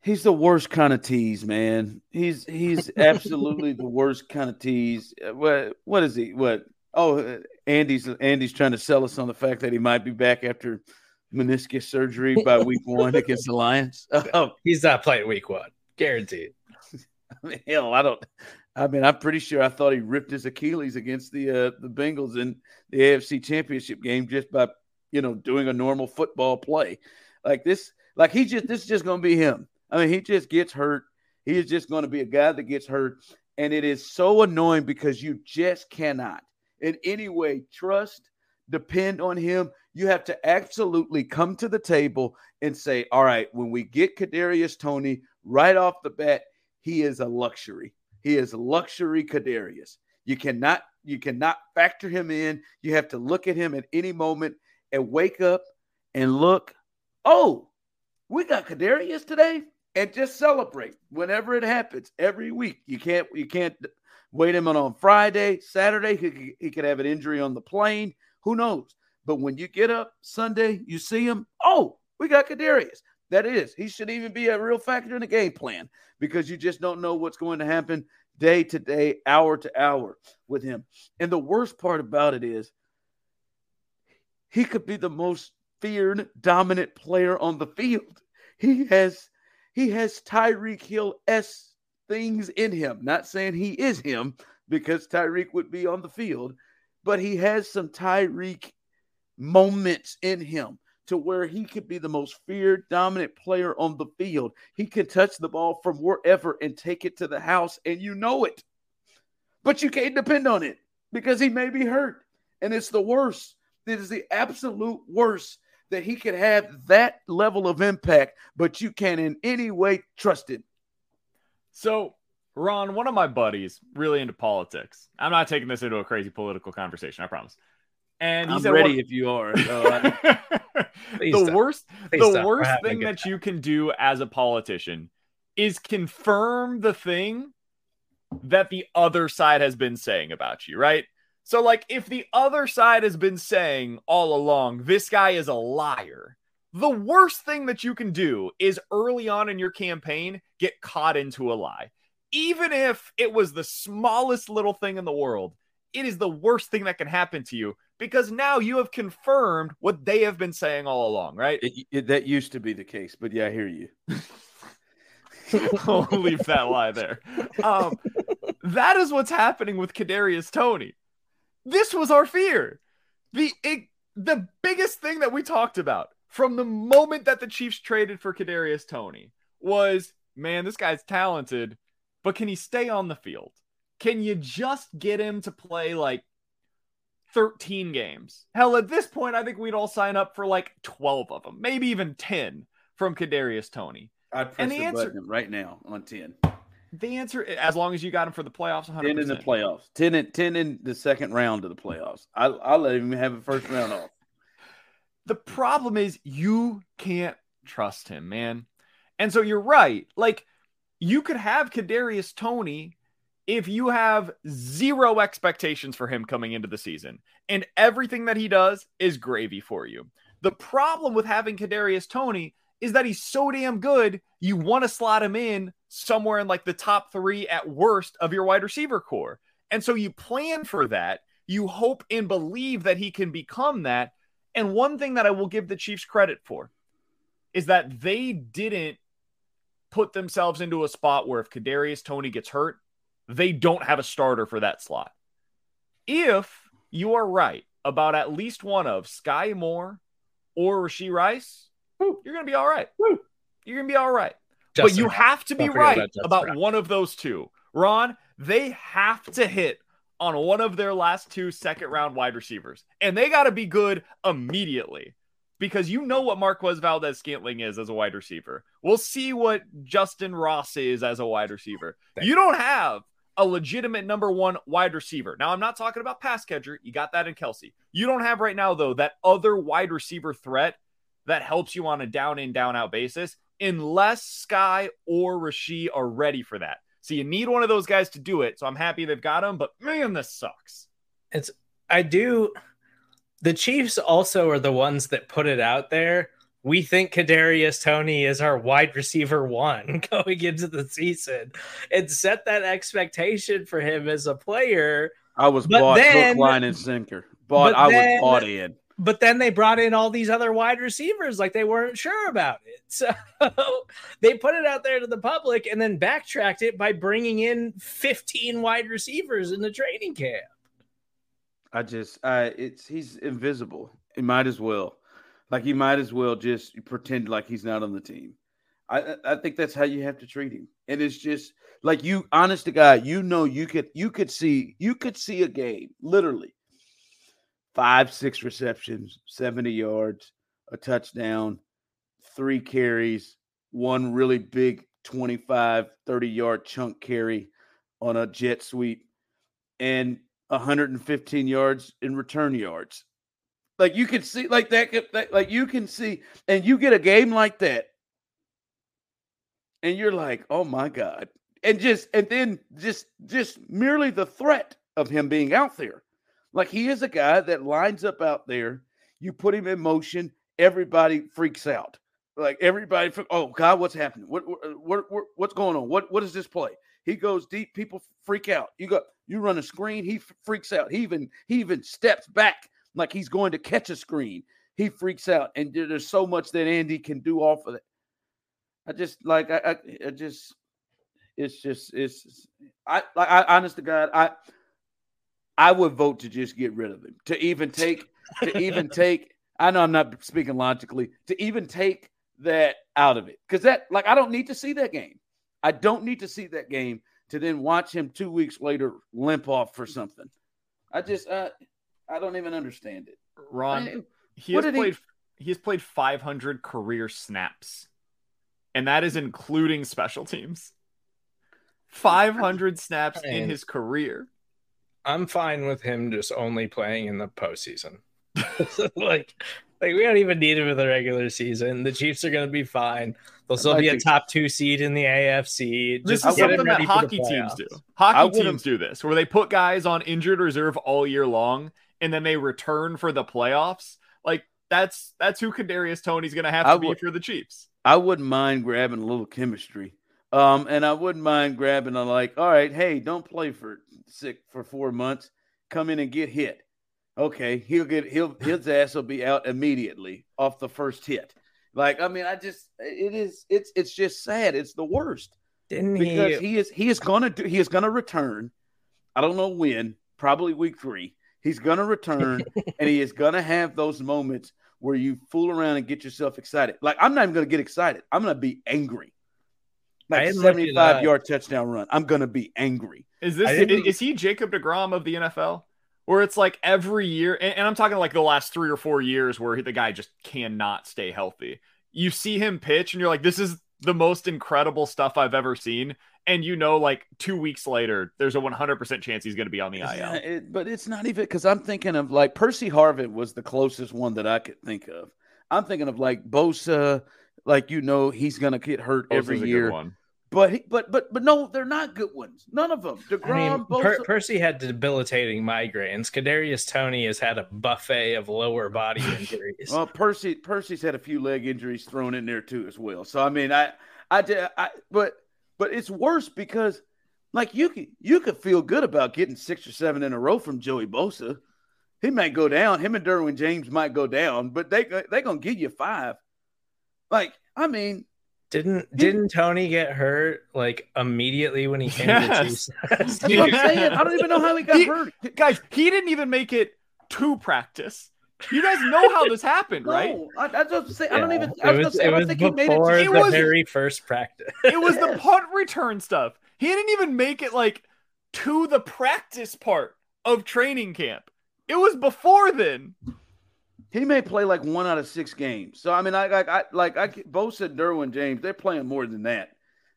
he's the worst kind of tease, man. He's he's absolutely the worst kind of tease. Uh, what what is he? What? Oh, uh, Andy's Andy's trying to sell us on the fact that he might be back after meniscus surgery by week one against the Lions. Oh, he's not playing week one, guaranteed. I mean, hell, I don't. I mean, I'm pretty sure I thought he ripped his Achilles against the uh, the Bengals in the AFC Championship game just by you know doing a normal football play. Like this, like he just this is just going to be him. I mean, he just gets hurt. He is just going to be a guy that gets hurt, and it is so annoying because you just cannot in any way trust, depend on him. You have to absolutely come to the table and say, "All right, when we get Kadarius Toney right off the bat, he is a luxury." He is luxury Kadarius. You cannot you cannot factor him in. You have to look at him at any moment and wake up and look. Oh, we got Kadarius today, and just celebrate whenever it happens every week. You can't you can't wait him on Friday, Saturday. He, he could have an injury on the plane. Who knows? But when you get up Sunday, you see him. Oh, we got Kadarius. That is, he should even be a real factor in the game plan because you just don't know what's going to happen day to day, hour to hour with him. And the worst part about it is he could be the most feared dominant player on the field. He has he has Tyreek Hill s things in him. Not saying he is him because Tyreek would be on the field, but he has some Tyreek moments in him to where he could be the most feared, dominant player on the field. He can touch the ball from wherever and take it to the house, and you know it. But you can't depend on it because he may be hurt. And it's the worst. It is the absolute worst that he could have that level of impact, but you can in any way trust it. So, Ron, one of my buddies, really into politics. I'm not taking this into a crazy political conversation, I promise. And he's ready if you are. Uh, the worst, the worst thing that time. you can do as a politician is confirm the thing that the other side has been saying about you, right? So, like, if the other side has been saying all along, this guy is a liar, the worst thing that you can do is early on in your campaign get caught into a lie. Even if it was the smallest little thing in the world, it is the worst thing that can happen to you because now you have confirmed what they have been saying all along, right? It, it, that used to be the case, but yeah, I hear you. I'll leave that lie there. Um, that is what's happening with Kadarius Toney. This was our fear. The it, the biggest thing that we talked about from the moment that the Chiefs traded for Kadarius Toney was, man, this guy's talented, but can he stay on the field? Can you just get him to play like 13 games? Hell, at this point, I think we'd all sign up for like 12 of them, maybe even 10 from Kadarius Toney. I'd press the, the answer, button right now on 10. The answer, as long as you got him for the playoffs, 100%. 10 in the playoffs, 10 in, 10 in the second round of the playoffs. I, I'll let him have a first round off. The problem is you can't trust him, man. And so you're right. Like, you could have Kadarius Toney if you have zero expectations for him coming into the season and everything that he does is gravy for you. The problem with having Kadarius Toney is that he's so damn good, you want to slot him in somewhere in like the top 3 at worst of your wide receiver core. And so you plan for that. You hope and believe that he can become that. And one thing that I will give the Chiefs credit for is that they didn't put themselves into a spot where if Kadarius Toney gets hurt, they don't have a starter for that slot. If you are right about at least one of Sky Moore or Rashee Rice, Woo. you're going to be all right. Woo. You're going to be all right. Justin, but you have to be right about, about one of those two. Ron, they have to hit on one of their last two second round wide receivers, and they got to be good immediately because you know what Marquez Valdes-Scantling is as a wide receiver. We'll see what Justyn Ross is as a wide receiver. You don't have a legitimate number one wide receiver. Now, I'm not talking about pass catcher. You got that in Kelce. You don't have right now, though, that other wide receiver threat that helps you on a down in, down out basis, unless Sky or Rashee are ready for that. So you need one of those guys to do it. So I'm happy they've got him, but man, this sucks. It's I do the Chiefs also are the ones that put it out there. We think Kadarius Toney is our wide receiver one going into the season and set that expectation for him as a player. I was but bought then, hook, line, and sinker. Bought, I then, was bought in. But then they brought in all these other wide receivers like they weren't sure about it. So they put it out there to the public and then backtracked it by bringing in 15 wide receivers in the training camp. I just, I it's he's invisible. He might as well, like he might as well just pretend like he's not on the team. I I think that's how you have to treat him. And it's just like you, honest to God, you know, you could you could see you could see a game literally five six receptions, seventy yards, a touchdown, three carries, one really big 25, 30 yard chunk carry on a jet sweep, and 115 yards in return yards. Like you can see, like that, that, like you can see, and you get a game like that, and you're like, oh my God. And just, and then just, just merely the threat of him being out there. Like he is a guy that lines up out there. You put him in motion, everybody freaks out. Like everybody, oh God, what's happening? What, uh, what, what, what's going on? What, what is this play? He goes deep. People freak out. You go, you run a screen. He freaks out. He even he even steps back like he's going to catch a screen. He freaks out, and there's so much that Andy can do off of it. I just like I, I, I just it's just it's I like I honest to God I I would vote to just get rid of him to even take to even take I know I'm not speaking logically to even take that out of it because that like I don't need to see that game. I don't need to see that game to then watch him two weeks later limp off for something. I just uh, I don't even understand it. Ron, I, he has played he... he has played 500 career snaps, and that is including special teams. 500 snaps in his career. I'm fine with him just only playing in the postseason. like, like we don't even need him in the regular season. The Chiefs are going to be fine. They'll still be a top two seed in the AFC. Just this is something that hockey teams do. Hockey teams do this, where they put guys on injured reserve all year long, and then they return for the playoffs. Like that's that's who Kadarius Toney's going to have to be for the Chiefs. I wouldn't mind grabbing a little chemistry, um, and I wouldn't mind grabbing a like, all right, hey, don't play for sick for four months. Come in and get hit. Okay, he'll get he'll his ass will be out immediately off the first hit. Like, I mean, I just it is it's it's just sad. It's the worst. Didn't because he? he is he is gonna do he is gonna return. I don't know when, probably week three. He's gonna return and he is gonna have those moments where you fool around and get yourself excited. Like I'm not even gonna get excited. I'm gonna be angry. Like 75 yard touchdown run. I'm gonna be angry. Is this is, is he Jacob DeGrom of the NFL? where it's like every year, and, and I'm talking like the last three or four years where the guy just cannot stay healthy. You see him pitch, and you're like, this is the most incredible stuff I've ever seen. And you know, like two weeks later, there's a 100% chance he's going to be on the IL. Yeah, it, but it's not even because I'm thinking of like Percy Harvin was the closest one that I could think of. I'm thinking of like Bosa, like you know, he's going to get hurt Bosa's every year. But but but but no, they're not good ones. None of them. Degrom, I mean, per- Percy had debilitating migraines. Kadarius Tony has had a buffet of lower body injuries. well, Percy Percy's had a few leg injuries thrown in there too as well. So I mean, I I did I but but it's worse because like you could you could feel good about getting six or seven in a row from Joey Bosa. He might go down. Him and Derwin James might go down, but they they gonna give you five. Like I mean, didn't didn't Toney get hurt like immediately when he came yes. to the Chiefs? I'm saying. I don't even know how he got he, hurt. Guys, he didn't even make it to practice. You guys know how this happened, no, right? I, I was say, yeah. I don't even. I was, was say, I don't think he made it. To, it the was, very first practice. it was the punt return stuff. He didn't even make it like to the practice part of training camp. It was before then. He may play like one out of six games. So I mean, I like I like I both said Derwin James. They're playing more than that.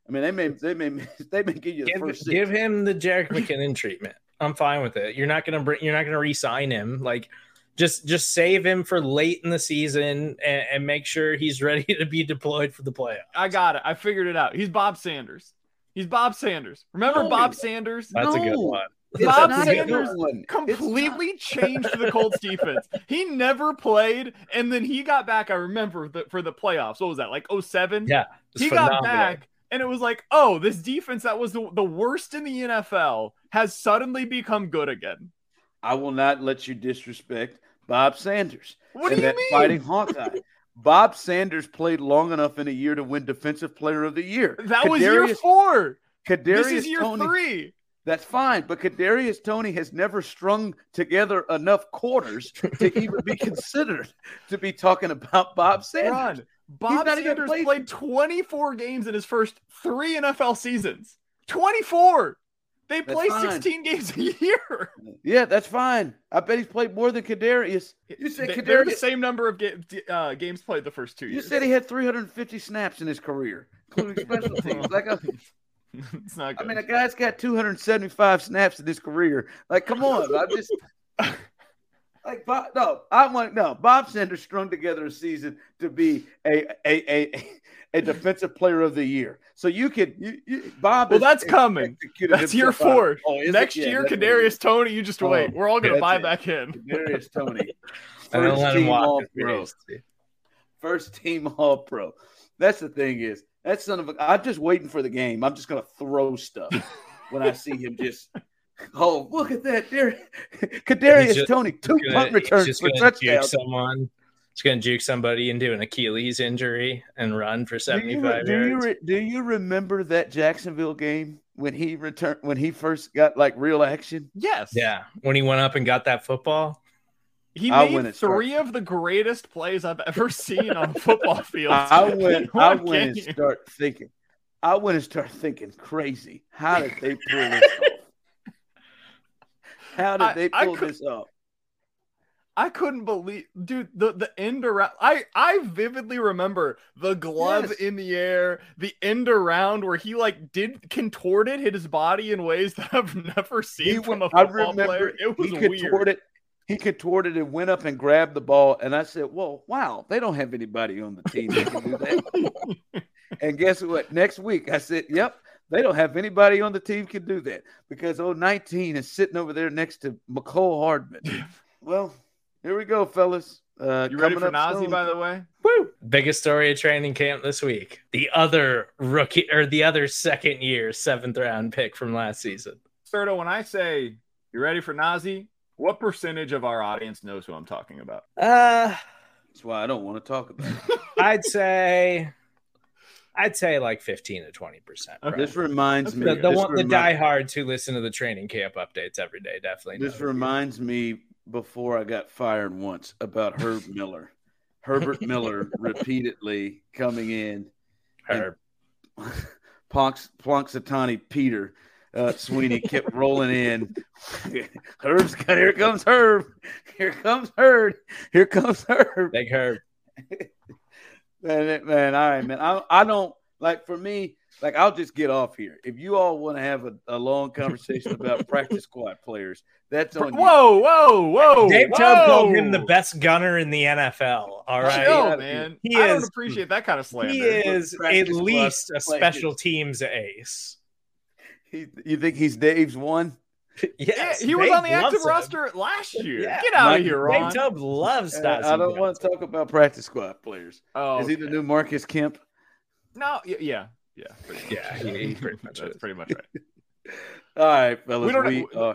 I mean, they may they may they may give you the give, first. Six. Give him the Jerick McKinnon treatment. I'm fine with it. You're not gonna bring. You're not gonna re-sign him. Like, just just save him for late in the season and, and make sure he's ready to be deployed for the playoffs. I got it. I figured it out. He's Bob Sanders. He's Bob Sanders. Remember no, Bob Sanders? That's no. a good one. Bob Sanders completely changed the Colts defense. He never played, and then he got back. I remember the, for the playoffs. What was that, like 07? Yeah. He phenomenal. got back, and it was like, oh, this defense that was the, the worst in the NFL has suddenly become good again. I will not let you disrespect Bob Sanders. What do you that mean? Fighting Hawkeye. Bob Sanders played long enough in a year to win Defensive Player of the Year. That Kadarius, was year four. Kadarius this is year Toney, three. That's fine, but Kadarius Toney has never strung together enough quarters to even be considered to be talking about Bob Sanders. Ron, Bob Sanders played. played 24 games in his first three NFL seasons. 24. They that's play fine. 16 games a year. Yeah, that's fine. I bet he's played more than Kadarius. You said they, Kadarius. the same number of ga- uh, games played the first two you years. You said he had 350 snaps in his career, including special teams. Like a, it's not. Good. I mean, a guy's got 275 snaps in his career. Like, come on, I just. Like Bob, no, I want no. Bob Sanders strung together a season to be a a a, a defensive player of the year. So you could, you, you, Bob. Well, that's coming. That's year four. Oh, Next yeah, year, Kadarius Toney. You just oh, wait. Oh, We're all gonna buy it. back in. Kadarius Toney, first team All Pro. First team All Pro. That's the thing is that son of a. I'm just waiting for the game. I'm just gonna throw stuff when I see him just Oh, look at that! There, Kadarius just, Toney, two punt returns for touchdowns. Someone, it's going to juke somebody into an Achilles injury and run for seventy-five do you, yards. Do you, do you remember that Jacksonville game when he returned when he first got like real action? Yes. Yeah, when he went up and got that football. He made three of the greatest plays I've ever seen on the football field. I went, I went and start thinking. I went and start thinking crazy. How did they pull this off? How did I, they pull could, this up? I couldn't believe, dude. The the end around. I I vividly remember the glove yes. in the air, the end around where he like did contorted hit his body in ways that I've never seen he from a football player. It was he weird. He contorted and went up and grabbed the ball, and I said, "Well, wow, they don't have anybody on the team that can do that." and guess what? Next week, I said, "Yep, they don't have anybody on the team can do that because 19 is sitting over there next to Mecole Hardman. well, here we go, fellas. Uh, you ready for Nazeeh, by the way? Woo! Biggest story of training camp this week. The other rookie or the other second year seventh round pick from last season. Serda, when I say you ready for Nazeeh, what percentage of our audience knows who I'm talking about? Uh, that's why I don't want to talk about it. I'd say I'd say like 15 to 20 percent. Okay. This reminds me the, the, one, remi- the diehards who listen to the training camp updates every day definitely. This reminds me before I got fired once about Herb Miller. Herbert Miller repeatedly coming in. Herb. Plonks, Punxsutawney Peter uh, Sweeney kept rolling in. Herb's got here comes Herb. Here comes Herb. Here comes Herb. Big Herb. Man, man, all right, man. I, I don't like for me. Like I'll just get off here. If you all want to have a, a long conversation about practice squad players, that's on. Whoa, you. whoa, whoa! Dave Toub called him the best gunner in the NFL. All right, Chill, man. He I is, don't appreciate that kind of slander. He is at least a special teams ace. He, you think he's Dave's one? Yes, yeah, he was on the active him. roster last year. Yeah. Get out Mike, of here, Ron. Dave Toub loves uh, that. I don't want to talk about practice squad players. Oh, is okay. he the new Marcus Kemp? No, yeah, yeah, yeah, yeah. He, he pretty much that's pretty much right. All right, fellas. We don't. We, uh,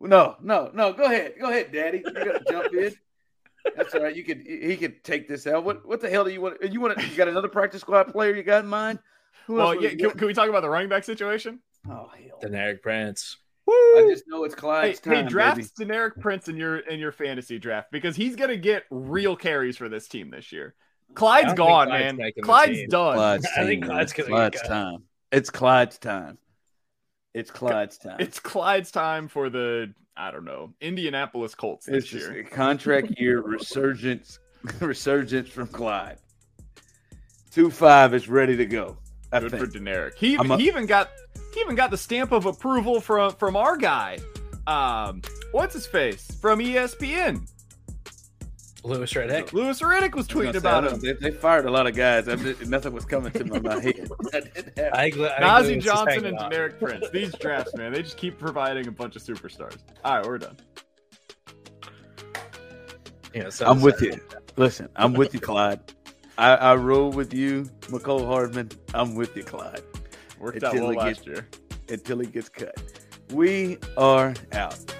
no, no, no. Go ahead, go ahead, Daddy. You got to jump in. That's all right. You could. He could take this out. What? What the hell do you want? You want? You got another practice squad player you got in mind? Who well, yeah. Can, can, we talk about the running back situation? Oh hell. Deneric Prince. I just know it's Clyde's hey, time. Hey, draft baby. Deneric Prince in your in your fantasy draft because he's gonna get real carries for this team this year. Clyde's gone, Clyde's man. Clyde's done. Clyde's I think Clyde's, Clyde's time. It's Clyde's time. It's Clyde's time. It's Clyde's time for the I don't know Indianapolis Colts this it's year. contract year resurgence, resurgence from Clyde. Two five is ready to go. I Good think. for Deneric. He, a, he even got he even got the stamp of approval from from our guy. Um, what's his face from ESPN? Louis Riddick. Louis Riddick was tweeting was about him. They, they, fired a lot of guys. nothing was coming to my, my head. I, I Nazeeh Johnson and Deneric Prince. These drafts, man, they just keep providing a bunch of superstars. All right, we're done. Yeah, so I'm with you. Listen, I'm with you, Clyde. I, I roll with you, Mecole Hardman. I'm with you, Clyde. Worked out well last gets, year. Until he gets cut. We are out.